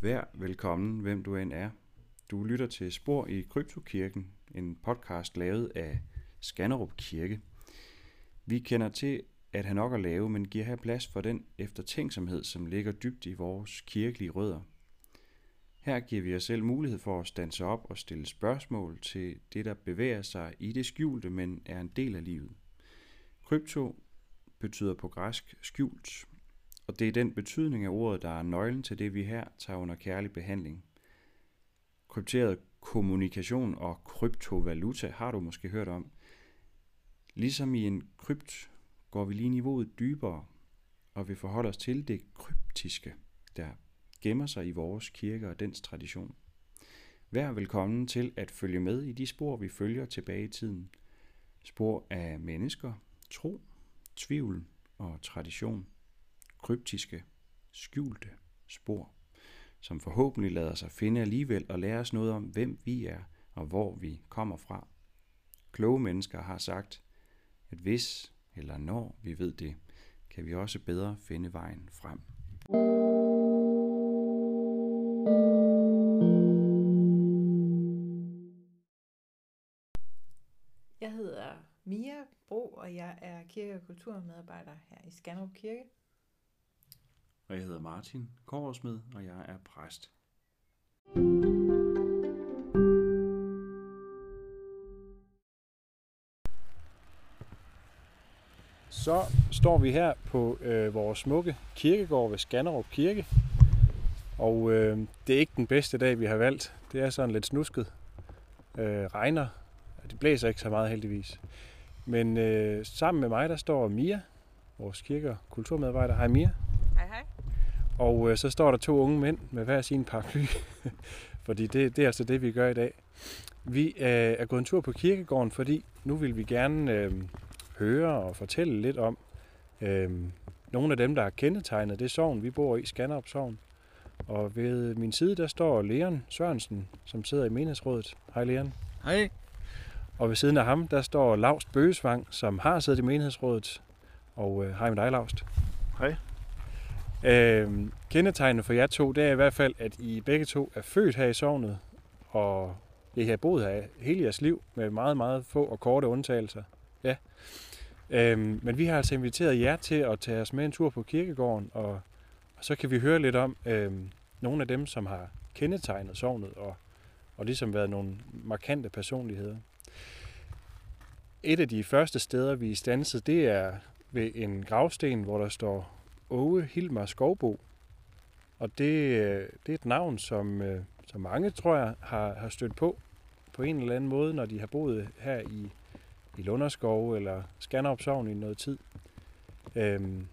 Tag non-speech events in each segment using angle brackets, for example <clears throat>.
Vær velkommen, hvem du end er. Du lytter til Spor i Kryptokirken, en podcast lavet af Skanderup Kirke. Vi kender til at have nok at lave, men giver her plads for den eftertænksomhed, som ligger dybt i vores kirkelige rødder. Her giver vi os selv mulighed for at stanse op og stille spørgsmål til det, der bevæger sig i det skjulte, men er en del af livet. Krypto betyder på græsk skjult, og det er den betydning af ordet, der er nøglen til det, vi her tager under kærlig behandling. Krypteret kommunikation og kryptovaluta har du måske hørt om. Ligesom i en krypt går vi lige niveauet dybere, og vi forholder os til det kryptiske, der gemmer sig i vores kirke og dens tradition. Vær velkommen til at følge med i de spor, vi følger tilbage i tiden. Spor af mennesker, tro, tvivl og tradition. Kryptiske, skjulte spor, som forhåbentlig lader sig finde alligevel og lære os noget om, hvem vi er og hvor vi kommer fra. Kloge mennesker har sagt, at hvis eller når vi ved det, kan vi også bedre finde vejen frem. Jeg hedder Mia Bro, og jeg er kirke- og kulturmedarbejder her i Skanderup Kirke. Og jeg hedder Martin Kåresmed, og jeg er præst. Så står vi her på øh, vores smukke kirkegård ved Skanderup Kirke. Og øh, det er ikke den bedste dag, vi har valgt. Det er sådan lidt snusket. Øh, regner. Det blæser ikke så meget heldigvis. Men øh, sammen med mig, der står Mia, vores kirke- og kulturmedarbejder. Hej Mia. Hej hej. Og øh, så står der to unge mænd med hver sin paraply. <laughs> fordi det, det er altså det, vi gør i dag. Vi øh, er gået en tur på kirkegården, fordi nu vil vi gerne øh, høre og fortælle lidt om øh, nogle af dem, der har kendetegnet det sovn, vi bor i, Skanderup Sogn. Og ved min side, der står Leon Sørensen, som sidder i menighedsrådet. Hej Leon. Hej. Og ved siden af ham, der står Laust Bøgesvang, som har siddet i menighedsrådet. Og øh, hej med dig, Laust. Hej. Øh, kendetegnene for jer to, det er i hvert fald, at I begge to er født her i sognet, og I har boet her hele jeres liv, med meget, meget få og korte undtagelser. Ja. Øh, men vi har altså inviteret jer til at tage os med en tur på kirkegården, og, og så kan vi høre lidt om øh, nogle af dem, som har kendetegnet sognet, og, og ligesom været nogle markante personligheder. Et af de første steder, vi er stanset, det er ved en gravsten, hvor der står Åge Hilmar Skovbo. Og det, øh, det er et navn, som, øh, som mange, tror jeg, har, har stødt på på en eller anden måde, når de har boet her i, i Lunderskov eller Skanderup Sogn i noget tid. Øhm,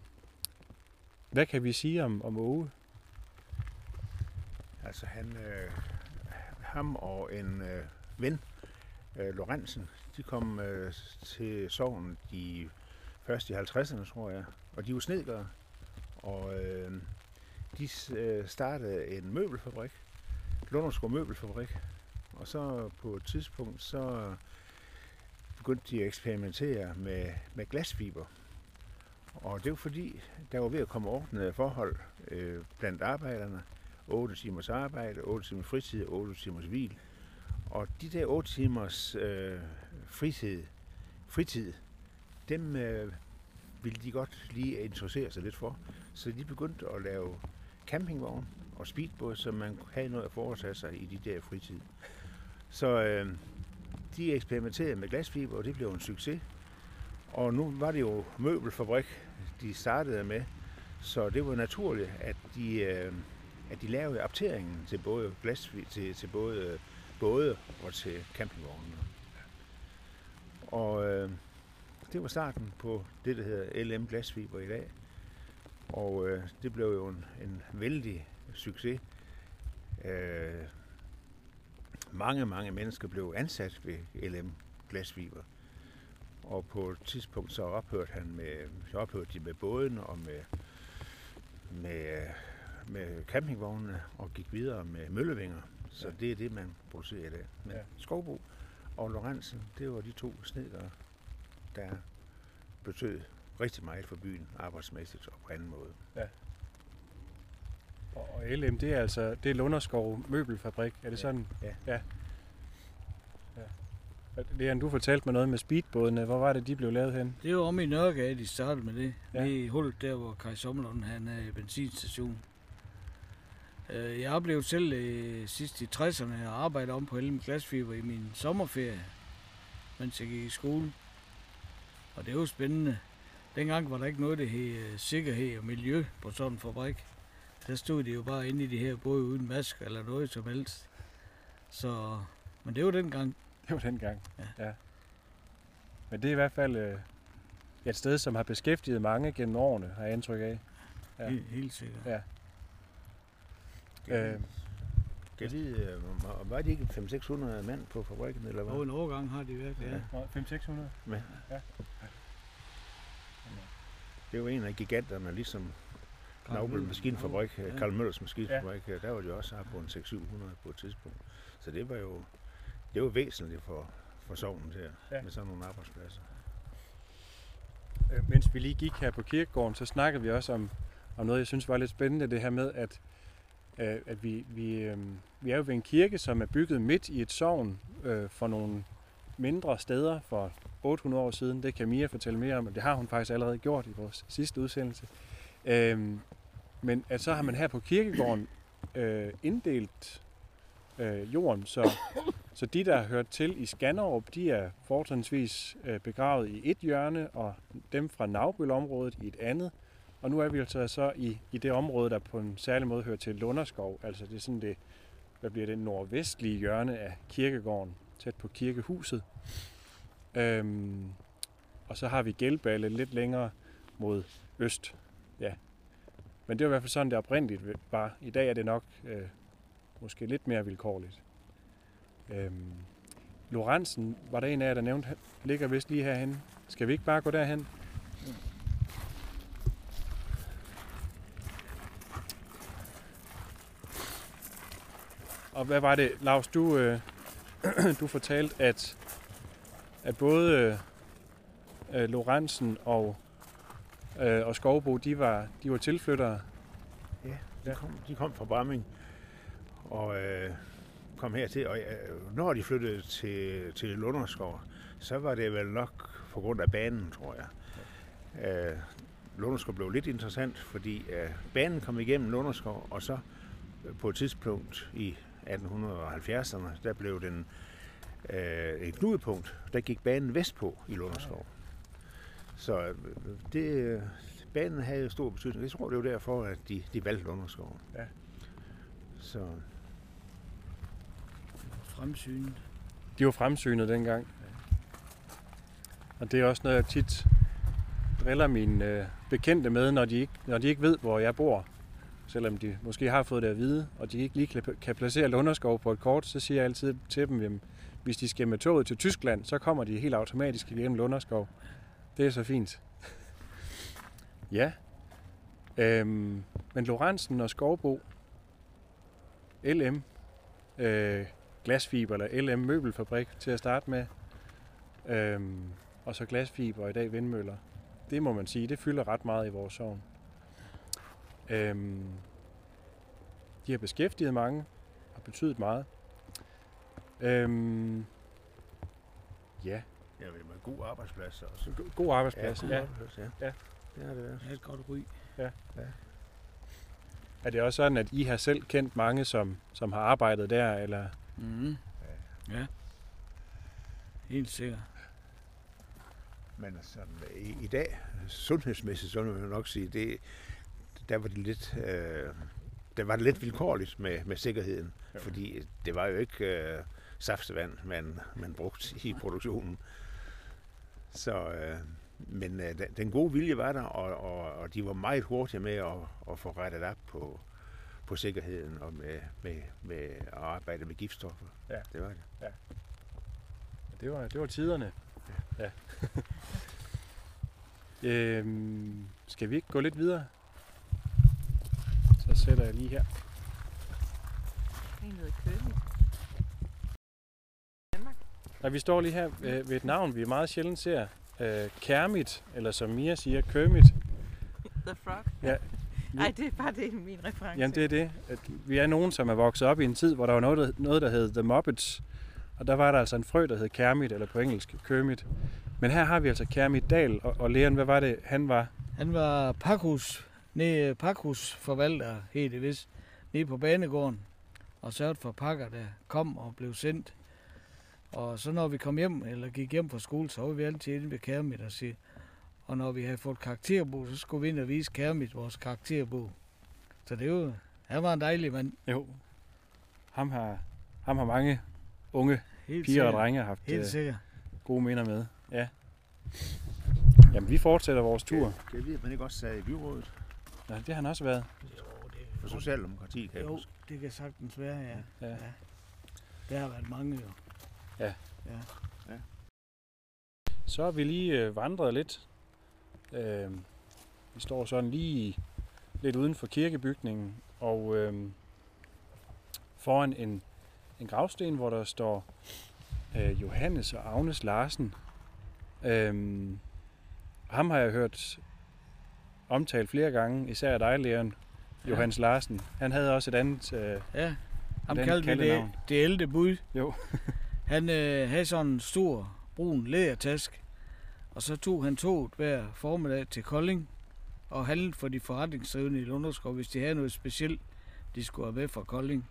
hvad kan vi sige om, om Åge? Altså han, øh, ham og en øh, ven, øh, Lorentzen, de kom øh, til sovnen i først i 50'erne, tror jeg. Og de var snedkere. Og øh, de øh, startede en møbelfabrik, Lunderskov Møbelfabrik. Og så på et tidspunkt, så begyndte de at eksperimentere med, med glasfiber. Og det var fordi, der var ved at komme ordnede forhold øh, blandt arbejderne. 8 timers arbejde, 8 timers fritid 8 timers hvil. Og de der 8 timers øh, fritid, fritid, dem øh, ville de godt lige interessere sig lidt for. Så de begyndte at lave campingvogn og speedbåd, så man havde noget at foretage sig i de der fritid. Så øh, de eksperimenterede med glasfiber, og det blev en succes. Og nu var det jo møbelfabrik, de startede med, så det var naturligt, at de, øh, at de lavede apteringen til både glas, til, til både både og til campingvognene. Og øh, det var starten på det, der hedder LM Glasfiber i dag. Og øh, det blev jo en, en vældig succes. Øh, mange, mange mennesker blev ansat ved LM Glasfiber. Og på et tidspunkt så ophørte, han med, så ophørte de med båden og med, med, med campingvognene og gik videre med møllevinger. Så Ja. det er det, man producerer i dag. Men Ja. Skovbo og Lorentzen, det var de to snedkere, der betød rigtig meget for byen, arbejdsmæssigt og på anden måde. Og og LM, det er altså det er Lunderskov Møbelfabrik. Er det Ja. sådan? Ja. ja. ja. Leon, du fortalte mig noget med speedbådene. Hvor var det, de blev lavet hen? Det var om i Nørregade, de startede med det. Ja. Ja. Nede i hullet der, hvor Kai Sommerlund han er i benzinstation. Øh, Jeg oplevede selv øh, sidst i 60'erne at arbejde om på Helm Glasfiber i min sommerferie, mens jeg gik i skole. Og det var spændende. Dengang var der ikke noget, der hed øh, sikkerhed og miljø på sådan en fabrik. Der stod de jo bare inde i de her både uden mask eller noget som helst. Så, men det var dengang. <laughs> Det var dengang. Ja. ja. Men det er i hvert fald øh, et sted, som har beskæftiget mange gennem årene, har jeg indtryk af. Ja. Helt, helt sikkert. Ja. Øh, øh, kan vide, var- de ikke 500-600 mand på fabrikken, eller hvad? Og en overgang har de virkelig, ja. Ja. 500-600? Ja. Ja. Det var en af giganterne, ligesom Møller. Maskinfabrik, Ja. Karl Møllers Maskinfabrik, ja. der var de også på en 600-700 på et tidspunkt. Så det var jo det var væsentligt for, for sovnen her, Ja. med sådan nogle arbejdspladser. Øh, mens vi lige gik her på kirkegården, så snakkede vi også om, om noget, jeg synes var lidt spændende, det her med, at, øh, at vi, vi, øh, vi er jo ved en kirke, som er bygget midt i et sogn øh, for nogle mindre steder for 800 år siden. Det kan Mia fortælle mere om, og det har hun faktisk allerede gjort i vores sidste udsendelse. Øhm, men at så har man her på kirkegården øh, inddelt øh, jorden, så, så de, der har hørt til i Skanderup, de er fortrinsvis øh, begravet i et hjørne, og dem fra Navbølområdet i et andet. Og nu er vi altså så i, i det område, der på en særlig måde hører til Lunderskov. Altså det er sådan det, hvad bliver det, nordvestlige hjørne af kirkegården, tæt på kirkehuset. Øhm, og så har vi Gældballe lidt længere mod øst. Ja. Men det var i hvert fald sådan, det oprindeligt var. I dag er det nok øh, måske lidt mere vilkårligt. Øhm, Lorentzen, var der en af jer, der nævnte, han ligger vist lige herhen. Skal vi ikke bare gå derhen? Og hvad var det, Lars, du, øh, <clears throat> du fortalte, at, at både øh, Lorentzen og, øh, og Skovbo, de var, de var tilflyttere. Ja, de, Ja. ja. Kom, de kom fra Bramming og øh, kom hertil. Og øh, når de flyttede til, til Lunderskov, så var det vel nok på grund af banen, tror jeg. Øh, Lunderskov blev lidt interessant, fordi øh, banen kom igennem Lunderskov, og så øh, på et tidspunkt i 1870'erne, der blev den øh, et knudepunkt. Der gik banen vestpå i Lunderskov. Så øh, det, øh, banen havde stor betydning. Jeg tror, det var derfor, at de, de valgte Lunderskov. Ja. Så Fremsynet. De var fremsynet dengang. Og det er også noget, jeg tit driller mine øh, bekendte med, når de, ikke, når de ikke ved, hvor jeg bor. Selvom de måske har fået det at vide, og de ikke lige kan, placere Lunderskov på et kort, så siger jeg altid til dem, at hvis de skal med toget til Tyskland, så kommer de helt automatisk igennem Lunderskov. Det er så fint. <laughs> ja. Øhm, men Lorentzen og Skovbo, LM, øh, glasfiber eller LM Møbelfabrik til at starte med. Øhm, og så glasfiber og i dag vindmøller. Det må man sige, det fylder ret meget i vores sovn. Øhm, de har beskæftiget mange og betydet meget. Øhm, ja, ja, det var en god arbejdsplads også. go- god arbejdsplads. god Ja, arbejdsplads, ja. Ja. Det har det været. Det er et godt ry. Er det også sådan, at I har selv kendt mange, som, som har arbejdet der? Eller? Mm. Ja. Helt sikkert. Men sådan, i, i dag, sundhedsmæssigt, så vil jeg nok sige, det, der var det lidt, øh, der var det lidt vilkårligt med, med sikkerheden. Jo. Fordi det var jo ikke øh, saftevand, man, man brugte i produktionen. Så, øh, men øh, den- gode vilje var der, og, og, og de var meget hurtige med at, at få rettet op på, på sikkerheden og med, med, med at arbejde med giftstoffer. Ja. Det var det. Det var, det var tiderne. Ja. <laughs> øhm, skal vi ikke gå lidt videre? Så sætter jeg lige her. En hedder Køge. Danmark. Og vi står lige her øh, ved et navn, vi meget sjældent ser. Øh, Kermit, eller som Mia siger, Kermit. The Frog. Nej, <laughs> det er bare det, min reference. Jamen det er det. At vi er nogen, som er vokset op i en tid, hvor der var noget, der, noget, der hed The Muppets. Og der var der altså en frø, der hed Kermit, eller på engelsk Kermit. Men her har vi altså Kermit Dahl, og, og Leon, hvad var det, han var? Han var pakhus, nede, pakhusforvalter, helt det vist, nede på banegården, og sørgede for pakker, der kom og blev sendt. Og så når vi kom hjem, eller gik hjem fra skole, så var vi altid inde ved Kermit og sige, og når vi havde fået karakterbog, så skulle vi ind og vise Kermit vores karakterbog. Så det var, han var en dejlig mand. Jo, ham har, ham har mange unge Helt piger og sikkert. drenge haft Helt øh, sikkert. gode minder med. Ja. Jamen, vi fortsætter vores tur. Det ved man ikke også sad i byrådet Ja, det har han også været. Jo, for det, Socialdemokratiet, kan jeg jo, huske. det kan sagtens være, ja. Ja. ja. Der har været mange jo. Ja. ja. Så har vi lige øh, vandret lidt. Øh, vi står sådan lige lidt uden for kirkebygningen, og øh, foran en, en gravsten, hvor der står øh, Johannes og Agnes Larsen. Øh, ham har jeg hørt omtalt flere gange, især dig, Leon, Johannes Larsen. Han havde også et andet... Øh, Ja, ham Den kaldte vi det, det ældre bud. Jo. <laughs> han øh, havde sådan en stor, brun lædertask, og så tog han toget hver formiddag til Kolding, og handlede for de forretningsdrivende i Lunderskov, hvis de havde noget specielt, de skulle have med fra Kolding.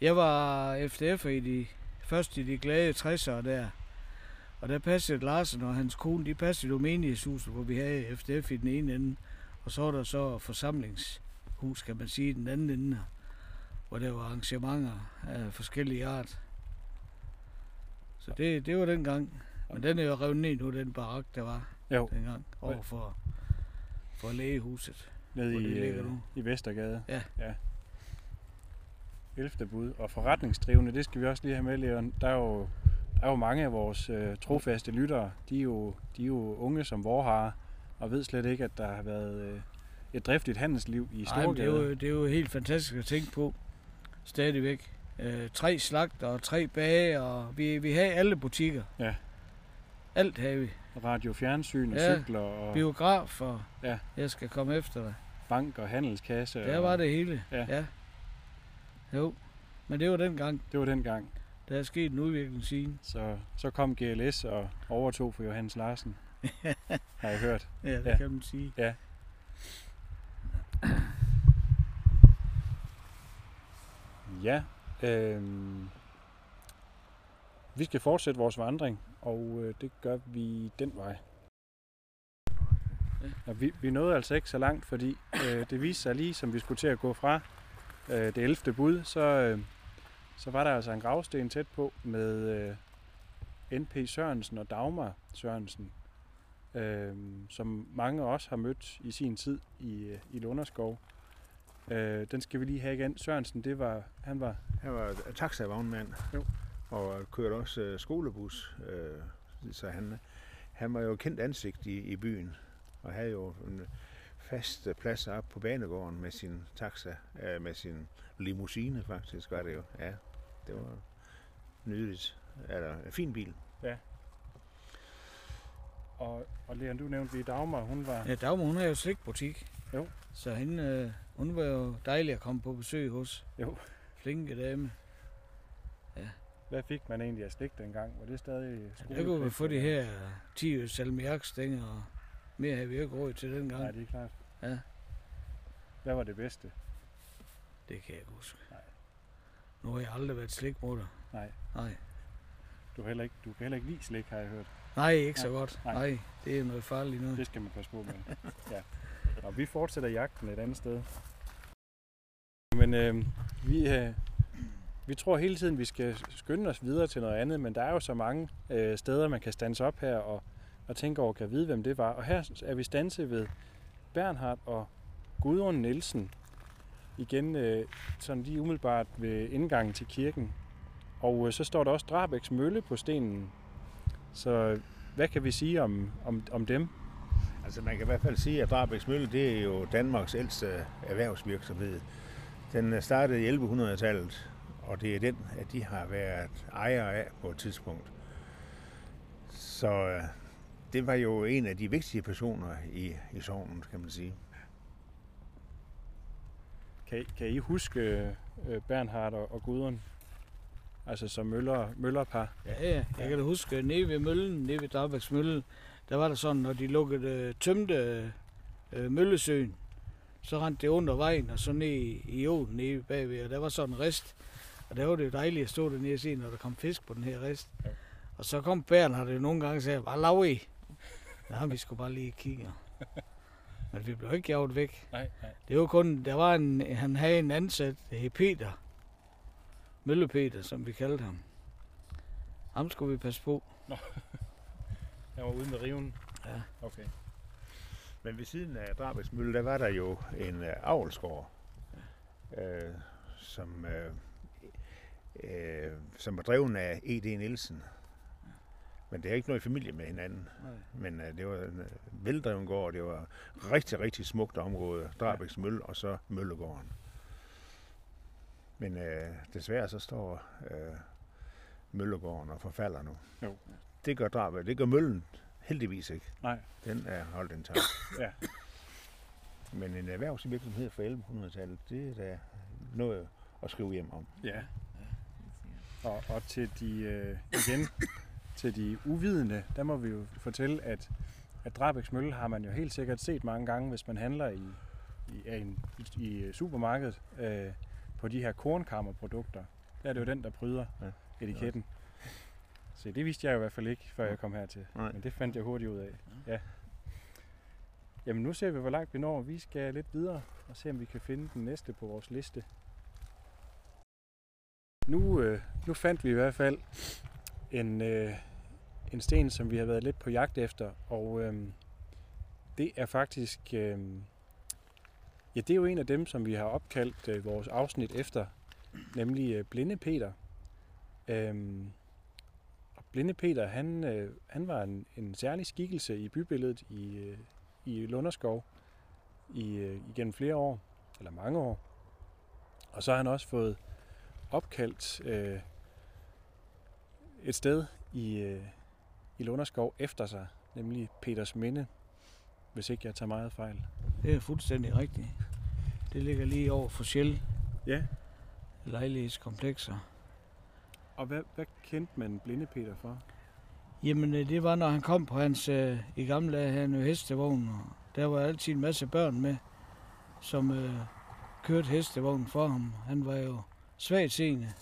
Jeg var FDF'er i de, først i de glade 60'ere der, og der passede Larsen og hans kone, de passede jo menighedshuset, hvor vi havde FDF i den ene ende, og så var der så forsamlingshus, kan man sige, i den anden ende, hvor der var arrangementer af forskellige art. Så det, det var den gang. Men den er jo revet ned nu, den barak, der var jo, dengang, over for, for lægehuset. nede i, ligger øh, nu. i Vestergade. Ja. ja. 11. bud. Og forretningsdrivende, det skal vi også lige have med, Leon. Der er jo, er jo mange af vores øh, trofaste lyttere. De er, jo, de er jo unge som vorharer, og ved slet ikke, at der har været øh, et driftigt handelsliv i Ej, men det, er Storgade. jo, det er jo helt fantastisk at tænke på. Stadigvæk. Øh, tre slagter og tre bage, og vi, vi havde alle butikker. Ja. Alt havde vi. Radio, fjernsyn og Ja. cykler og Biograf, og Ja. jeg skal komme efter dig. bank og handelskasse. Der og, var det hele. Ja. ja. Jo, men det var dengang. Det var dengang. Der er sket en udvikling siden. Så, så kom GLS og overtog for Johannes Larsen. <laughs> har jeg hørt. Ja, det Ja. ja. kan man sige. Ja, øh, vi skal fortsætte vores vandring, og øh, det gør vi den vej. Ja. Og vi, vi nåede altså ikke så langt, fordi øh, det viste sig lige, som vi skulle til at gå fra øh, det 11. bud, så, øh, så var der altså en gravsten tæt på med øh, N.P. Sørensen og Dagmar Sørensen, øh, som mange også har mødt i sin tid i, øh, i Lunderskov. Øh, den skal vi lige have igen. Sørensen, det var, han var Han var taxavognmand. Jo. Og kørte også øh, skolebus. Øh, så han, han var jo kendt ansigt i, i byen. Og havde jo en fast plads op på banegården med sin taxa, øh, med sin limousine faktisk var det jo. Ja, det var nydeligt. Eller en fin bil. Og, og Leon, du nævnte lige Dagmar, hun var... Ja, Dagmar, hun har jo slikbutik. Jo. Så hende, øh, hun var jo dejlig at komme på besøg hos. Jo. Flinke dame. Hvad fik man egentlig af slik dengang? Var det stadig Der kunne vi få de her 10 salmiakstænger, og mere havde vi ikke råd til dengang. Nej, det er klart. Ja. Hvad var det bedste? Det kan jeg ikke huske. Nej. Nu har jeg aldrig været slikmutter. Nej. Nej. Du, er heller ikke, du kan heller ikke lide slik, har jeg hørt. Nej, ikke så Nej. godt. Nej. Nej. det er noget farligt noget. Det skal man passe på med. ja. Og vi fortsætter jagten et andet sted. Men øh, vi, øh, vi tror hele tiden, vi skal skynde os videre til noget andet, men der er jo så mange øh, steder, man kan stands op her og, og tænke over, kan vide, hvem det var. Og her er vi standset ved Bernhard og Gudrun Nielsen. Igen øh, sådan lige umiddelbart ved indgangen til kirken. Og øh, så står der også Drabæks Mølle på stenen. Så øh, hvad kan vi sige om, om, om dem? Altså man kan i hvert fald sige, at Drabæks Mølle, det er jo Danmarks ældste øh, erhvervsvirksomhed. Den øh, startede i 1100-tallet, og det er den, at de har været ejere af på et tidspunkt. Så det var jo en af de vigtige personer i, i sovnen, kan man sige. Kan, kan I huske øh, Bernhard og, og Gudrun? Altså som møller, møllerpar? Ja, ja. Jeg kan da huske, øh, nede ved møllen, nede ved Drabæks Mølle, der var der sådan, når de lukkede, øh, tømte øh, Møllesøen, så rendte det under vejen, og så ned i, i åen nede bagved, og der var sådan en rist. Og der var det jo dejligt at stå dernede og se, når der kom fisk på den her rist. Ja. Og så kom Bæren, og det nogle gange og sagde, bare lav i. Ja, vi skulle bare lige kigge. <laughs> Men vi blev ikke jaget væk. Nej, nej. Det var kun, der var en, han havde en ansat, der hed Peter. Mølle Peter, som vi kaldte ham. Ham skulle vi passe på. Jeg <laughs> var ude med riven. Ja. Okay. Men ved siden af Drabæks Mølle, der var der jo en øh, avlsgård, øh, som, øh, øh, som var dreven af E.D. Nielsen. Men det er ikke noget i familie med hinanden. Nej. Men øh, det var en øh, veldreven gård, det var rigtig, rigtig smukt område. Drabæks Mølle og så Møllegården. Men øh, desværre så står øh, Møllegården og forfalder nu. Jo. Det gør Drabæk, det gør Møllen heldigvis ikke. Nej. Den er holdt intakt. Ja. Men en erhvervsvirksomhed fra 1100-tallet, det er da noget at skrive hjem om. Ja. Og, og til de, øh, igen, til de uvidende, der må vi jo fortælle, at, at Drabæks Mølle har man jo helt sikkert set mange gange, hvis man handler i, i, ja, i, i, supermarkedet øh, på de her kornkammerprodukter. Der er det jo den, der bryder Ja. ja. etiketten. Så det vidste jeg i hvert fald ikke, før jeg kom hertil. Nej. Men det fandt jeg hurtigt ud af. Ja. Jamen nu ser vi, hvor langt vi når. Vi skal lidt videre og se, om vi kan finde den næste på vores liste. Nu, øh, nu fandt vi i hvert fald en, øh, en sten, som vi har været lidt på jagt efter, og øhm, det er faktisk, øhm, ja det er jo en af dem, som vi har opkaldt øh, vores afsnit efter, nemlig øh, Blinde Peter. Øhm, og Blinde Peter, han, øh, han var en, en særlig skikkelse i bybilledet i, øh, i Lunderskov i, øh, igennem flere år, eller mange år. Og så har han også fået opkaldt øh, et sted i, øh, i Lunderskov efter sig, nemlig Peters Minde, hvis ikke jeg tager meget fejl. Det er fuldstændig rigtigt. Det ligger lige over for Shell Ja. lejlighedskomplekser. Og hvad, hvad kendte man Blinde Peter for? Jamen, øh, det var, når han kom på hans, øh, i gamle dage, han jo hestevogn, og der var altid en masse børn med, som øh, kørte hestevognen for ham. Han var jo svagt seende.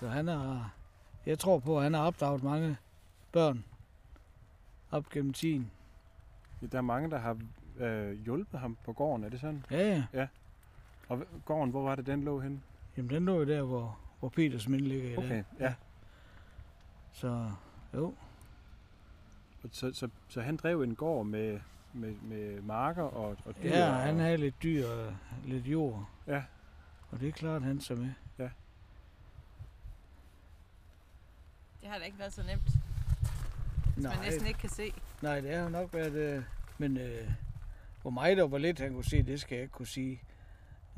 Så han har, jeg tror på, at han har opdraget mange børn op gennem tiden. Ja, Der er mange, der har øh, hjulpet ham på gården, er det sådan? Ja, ja. Og hv- gården, hvor var det, den lå henne? Jamen, den lå jo der, hvor, hvor Peters Minde ligger i dag. Okay, ja. Så jo, Og Så, så, så han drev en gård med, med, med marker og, og dyr? ja, og, han havde lidt dyr og lidt jord. Ja. Og det er klart, han så med. Det har da ikke været så nemt, hvis man næsten ikke kan se. Nej, det har nok været... Øh, men øh, hvor meget og hvor lidt han kunne se, det skal jeg ikke kunne sige.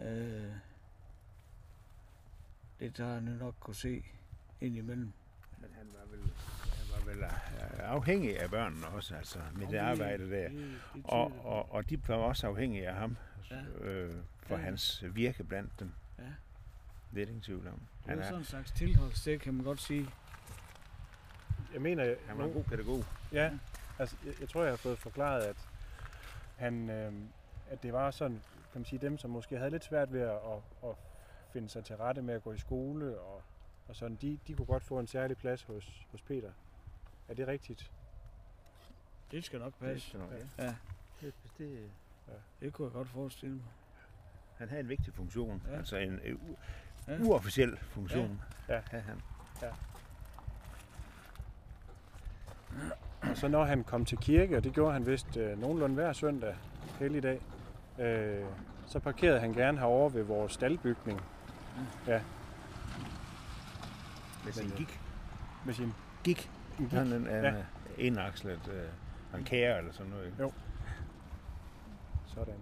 Øh, det har han jo nok kunne se indimellem. Men han var vel, han var vel øh, afhængig af børnene også, altså med det arbejde der. Det, det Og, og, og de var også afhængige af ham Ja. øh, for Ja. hans virke blandt dem. Ja. Det er der ingen tvivl om. det Han, var er, sådan en slags tilholdssted, kan man godt sige. Jeg mener, han var en god pædagog. Ja, altså jeg, jeg tror, jeg har fået forklaret, at han, øh, at det var sådan, kan man sige, dem, som måske havde lidt svært ved at, at, at finde sig til rette med at gå i skole og, og sådan, de, de kunne godt få en særlig plads hos, hos Peter. Er det rigtigt? Det skal nok Det, passe. skal nok, Ja, ja. det, det, det kunne jeg godt forestille mig. han havde en vigtig funktion, Ja. altså en øh, u- Ja. uofficiel funktion. Ja. Havde han. Og så når han kom til kirke, og det gjorde han vist øh, nogenlunde hver søndag, helligdag, øh, så parkerede han gerne herovre ved vores staldbygning Med sin øh, gik. med sin Gik. en gik. Han er Ja. ja. indakslet øh, en kære eller sådan noget. Jo. Sådan.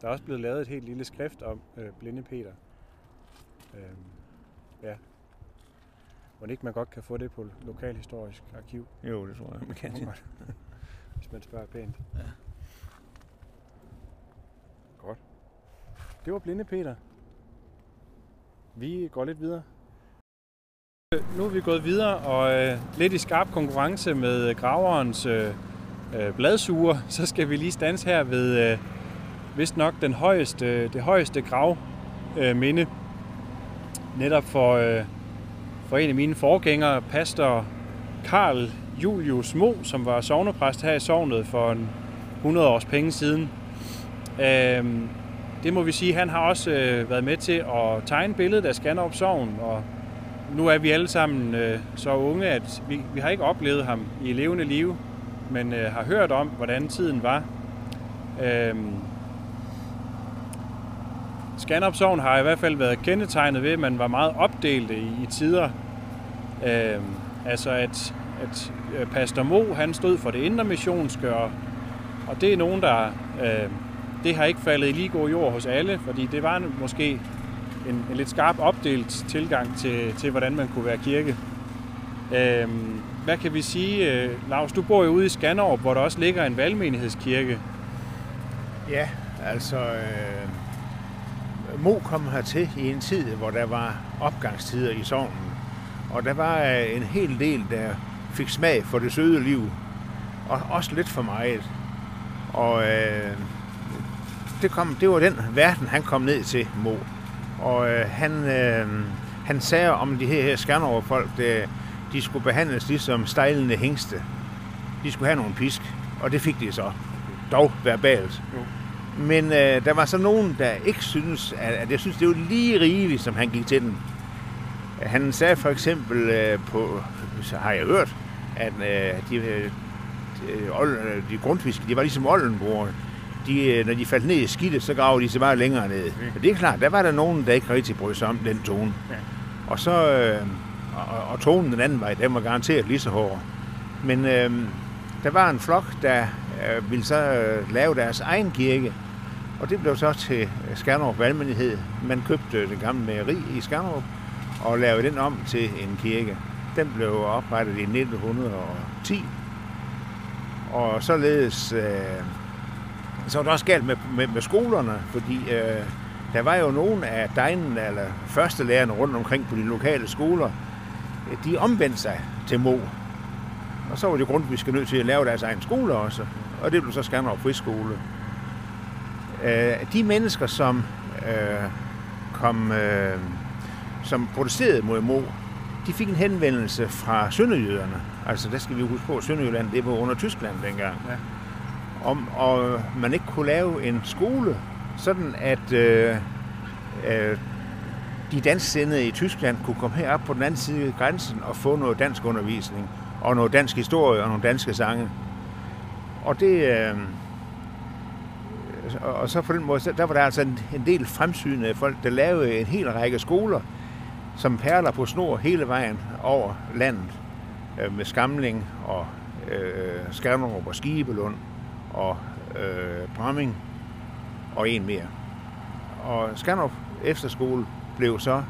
Der er også blevet lavet et helt lille skrift om øh, Blinde Peter. Øhm, ja. Må ikke man godt kan få det på Lokalhistorisk Arkiv, Jo, det tror jeg, <laughs> man kan. Godt. <laughs> hvis man spørger pænt. Ja. Godt. Det var Blinde Peter. Vi går lidt videre. Nu er vi gået videre og øh, lidt i skarp konkurrence med graverens øh, øh, bladsuger. <laughs> Så skal vi lige stanse her ved øh, vist nok den højeste, det højeste grav øh, minde. Netop for, øh, for en af mine forgængere, pastor Karl Julius Mo, som var sovnepræst her i sovnet for en 100 års penge siden. Øh, det må vi sige, han har også øh, været med til at tegne billedet af Skanderup Sogn, og nu er vi alle sammen øh, så unge, at vi, vi har ikke oplevet ham i levende liv, men øh, har hørt om, hvordan tiden var. Øh, Skanderup Sogn har i hvert fald været kendetegnet ved, at man var meget opdelt i, i tider. Øh, altså at, at øh, Pastor Mo, han stod for det indre missionske, og, og det er nogen, der... Øh, det har ikke faldet i lige god jord hos alle, fordi det var måske en, en lidt skarp opdelt tilgang til, til, hvordan man kunne være kirke. Øhm, hvad kan vi sige? Øh, Lars, du bor jo ude i Skanderup, hvor der også ligger en valgmenighedskirke. Ja, altså... Øh, Mo kom hertil i en tid, hvor der var opgangstider i sovnen. Og der var øh, en hel del, der fik smag for det søde liv. Og også lidt for meget. Og øh, det, kom, det var den verden, han kom ned til, Mo. Og øh, han, øh, han sagde om de her, her Skanderborg-folk, det, de skulle behandles ligesom stejlende hængste. De skulle have nogle pisk, og det fik de så. Dog verbalt. Jo. Men øh, der var så nogen, der ikke synes, at, at jeg synes, det var lige rigeligt, som han gik til den. Han sagde for eksempel øh, på, så har jeg hørt, at øh, de, øh, de, de grundfiske, de var ligesom Oldenborg de, øh, når de faldt ned i skidtet, så graver de sig bare længere ned. Mm. Og det er klart, der var der nogen, der ikke rigtig brød sig om den tone. Ja. Og så, øh, og, og tonen den anden vej, den var garanteret lige så hård. Men øh, der var en flok, der øh, ville så øh, lave deres egen kirke, og det blev så til Skanderup Valgmenighed. Man købte det gamle mejeri i Skanderup og lavede den om til en kirke. Den blev oprettet i 1910, og således øh, så var det også galt med, med, med skolerne, fordi øh, der var jo nogen af degnene, eller førstelærerne rundt omkring på de lokale skoler, de omvendte sig til Mo. Og så var det grund, vi skal nødt til at lave deres egen skole også. Og det blev så Skanderborg Friskole. Øh, de mennesker, som øh, kom, øh, som protesterede mod Mo, de fik en henvendelse fra Sønderjyderne. Altså, der skal vi huske på, at Sønderjylland, det var under Tyskland dengang. Ja om at man ikke kunne lave en skole, sådan at øh, øh, de dansksindede i Tyskland kunne komme herop på den anden side af grænsen og få noget dansk undervisning, og noget dansk historie og nogle danske sange. Og det... Øh, og så på den måde, der var der altså en, en del fremsynede folk, der lavede en hel række skoler, som perler på snor hele vejen over landet, øh, med Skamling og øh, Skanderup og Skibelund og øh, Bramming og en mere. Og Skanderup Efterskole blev så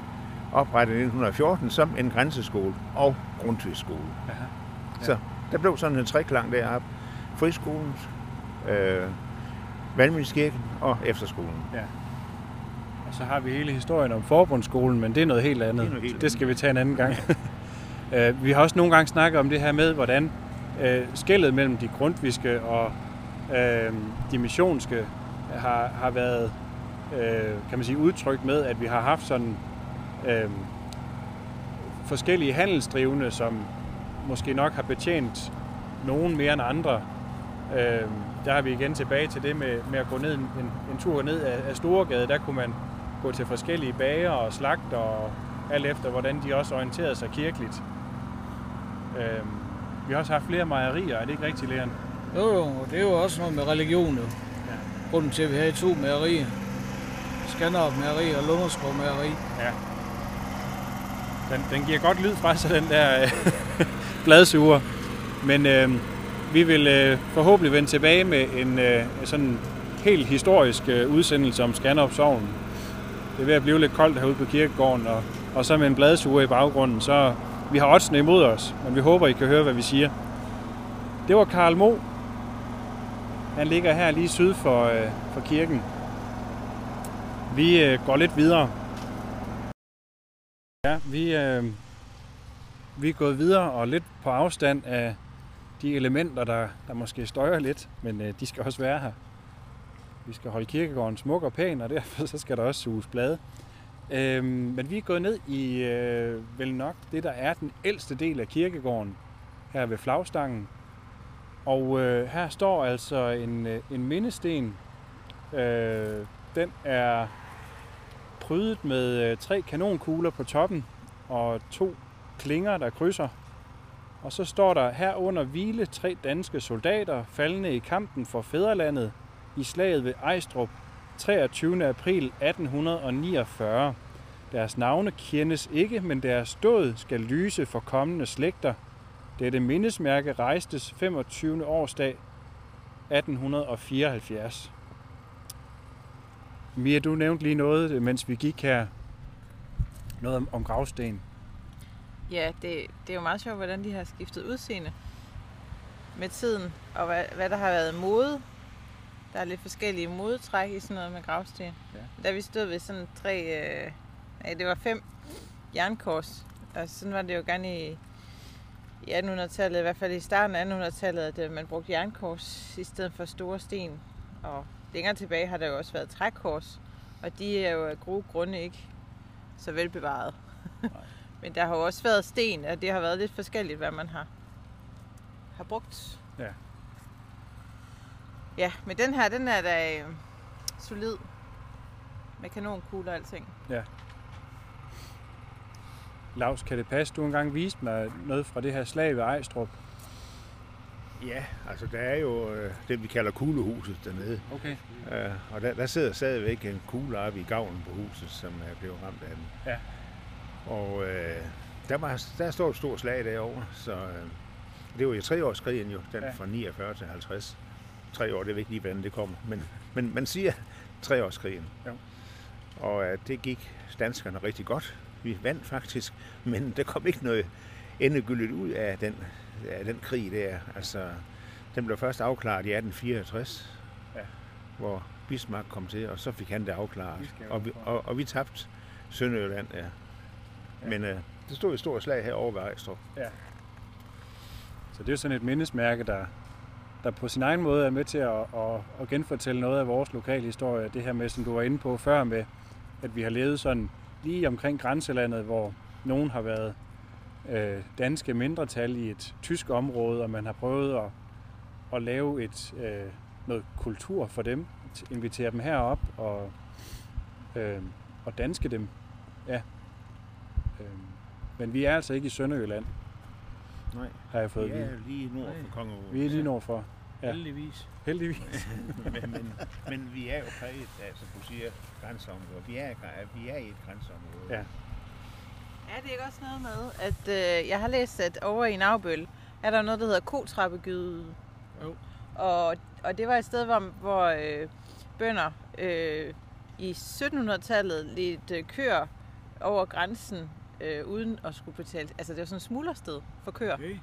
oprettet i 1914 som en grænseskole og grundtvigskole. Ja. Så der blev sådan en treklang deroppe. Friskolen, øh, Valmindskirken og efterskolen. Ja. Og så har vi hele historien om forbundsskolen, men det er noget helt andet. Det, noget helt det skal vi tage en anden gang. uh, <laughs> vi har også nogle gange snakket om det her med, hvordan uh, skældet mellem de grundviske og øh, dimensionske har, har været øh, kan man sige, udtrykt med, at vi har haft sådan øh, forskellige handelsdrivende, som måske nok har betjent nogen mere end andre. Øh, der har vi igen tilbage til det med, med at gå ned en, en tur ned af, af Storegade. Der kunne man gå til forskellige bager og slagter og alt efter, hvordan de også orienterede sig kirkeligt. Øh, vi har også haft flere mejerier, er det ikke rigtigt, Leon? Jo, jo, det er jo også noget med religion, jo. Ja. Grunden til, at vi har to mærerier. Skanderup Mæreri og Lunderskov Mæreri. Ja. Den, den giver godt lyd fra sig, den der øh, <laughs> bladsuger. Men øh, vi vil øh, forhåbentlig vende tilbage med en øh, sådan helt historisk øh, udsendelse om Skanderup Sogn. Det er ved at blive lidt koldt herude på kirkegården, og, og så med en bladsuger i baggrunden, så vi har oddsene imod os, men vi håber, I kan høre, hvad vi siger. Det var Karl Mo, han ligger her lige syd for, øh, for kirken. Vi øh, går lidt videre. Ja, vi, øh, vi er gået videre og lidt på afstand af de elementer, der, der måske støjer lidt, men øh, de skal også være her. Vi skal holde kirkegården smuk og pæn, og derfor så skal der også suges blade. Øhm, men vi er gået ned i øh, vel nok det, der er den ældste del af kirkegården, her ved flagstangen. Og øh, her står altså en, øh, en mindesten. Øh, den er prydet med øh, tre kanonkugler på toppen og to klinger, der krydser. Og så står der her under hvile tre danske soldater faldende i kampen for fædrelandet i slaget ved Ejstrup 23. april 1849. Deres navne kendes ikke, men deres død skal lyse for kommende slægter. Dette mindesmærke rejstes 25. årsdag 1874. Mia, du nævnte lige noget, øh, mens vi gik her. Noget om, om gravsten. Ja, det, det er jo meget sjovt, hvordan de har skiftet udseende med tiden, og hvad, hvad der har været mode. Der er lidt forskellige modetræk i sådan noget med gravsten. Ja. Da vi stod ved sådan tre, øh, nej, det var fem jernkors, og sådan var det jo gerne i, i 1800-tallet, i hvert fald i starten af 1800-tallet, at øh, man brugte jernkors i stedet for store sten. Og længere tilbage har der jo også været trækors, og de er jo af gode grunde ikke så velbevaret. <laughs> Men der har jo også været sten, og det har været lidt forskelligt, hvad man har, har brugt. Ja. Ja, men den her, den er da øh, solid. Med kanonkugler og alting. Lars, kan det passe, du engang viste mig noget fra det her slag ved Ejstrup? Ja, altså der er jo øh, det, vi kalder kuglehuset dernede. Okay. Øh, og der, der sidder stadigvæk en kugle oppe i gavlen på huset, som er blevet ramt af den. Ja. Og øh, der, var, der står et stort slag derovre, så øh, det var jo treårskrigen jo, den Ja. ja. fra 49 til 50. Tre år, det ved ikke lige, hvordan det kommer, men, men man siger treårskrigen. Jo. Og øh, det gik danskerne rigtig godt. Vi vandt faktisk, <laughs> men der kom ikke noget endegyldigt ud af den, af den krig der. Altså, den blev først afklaret i 1864, Ja. hvor Bismarck kom til, og så fik han det afklaret. Vi Og vi, og, og vi tabte Sønderjylland, ja. Ja. Men øh, det stod et stort slag herovre ved Ejstrup. Så det er jo sådan et mindesmærke, der, der på sin egen måde er med til at, at, at genfortælle noget af vores lokale historie. Det her med, som du var inde på før med, at vi har levet sådan lige omkring grænselandet, hvor nogen har været øh, danske mindretal i et tysk område, og man har prøvet at, at lave et, øh, noget kultur for dem, invitere dem herop og, øh, og danske dem. Ja. Øh, men vi er altså ikke i Sønderjylland, Nej, har jeg fået vi er lige nord for Kongeåen. Vi er lige nordfor. Ja. Heldigvis. Heldigvis. <laughs> men, men, men vi er jo præget af, som du siger, grænseområder. Vi er, vi er i et grænseområde. Ja. Er det ikke også noget med, at øh, jeg har læst, at over i Navbøl er der noget, der hedder kotrappegyde? Jo. Og, og det var et sted, hvor, hvor øh, bønder øh, i 1700-tallet lidt øh, køer over grænsen øh, uden at skulle betale. Altså det var sådan et smuglersted for køer Okay.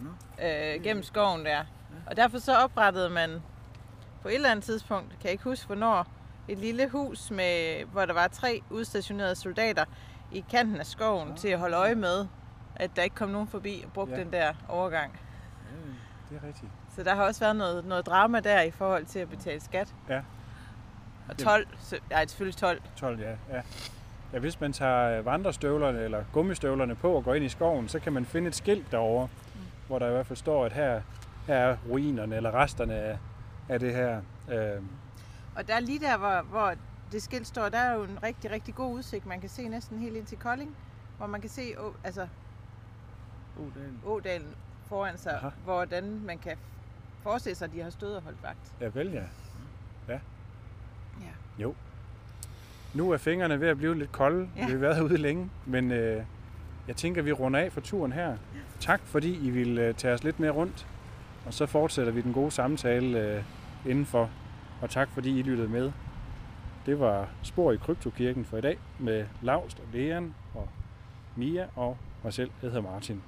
Nå. øh, gennem skoven der. Og derfor så oprettede man på et eller andet tidspunkt, kan jeg ikke huske hvornår, et lille hus, med, hvor der var tre udstationerede soldater i kanten af skoven til at holde øje med, at der ikke kom nogen forbi og brugte Ja. ja. den der overgang. Ja, Det er rigtigt. Så der har også været noget, noget drama der i forhold til at betale skat. Ja. Og 12, så, nej, selvfølgelig 12. 12, ja. ja. Ja, hvis man tager øh, vandrestøvlerne eller gummistøvlerne på og går ind i skoven, så kan man finde et skilt derovre, mm. hvor der i hvert fald står, at her, her er ruinerne eller resterne af, af det her. Øh, Og der er lige der, hvor, hvor det skilt står, der er jo en rigtig, rigtig god udsigt. Man kan se næsten helt ind til Kolding, hvor man kan se altså, den. Ådalen foran sig. Aha. hvordan man kan forestille sig, at de har stået og holdt vagt. ja, vel ja. Ja. Ja. Jo. Nu er fingrene ved at blive lidt kolde. Ja. Vi har været herude længe, men øh, jeg tænker, vi runder af for turen her. Tak fordi I vil øh, tage os lidt med rundt, og så fortsætter vi den gode samtale øh, indenfor. Og tak fordi I lyttede med. Det var Spor i Kryptokirken for i dag med Laust og Leon og Mia og mig selv, jeg hedder Martin.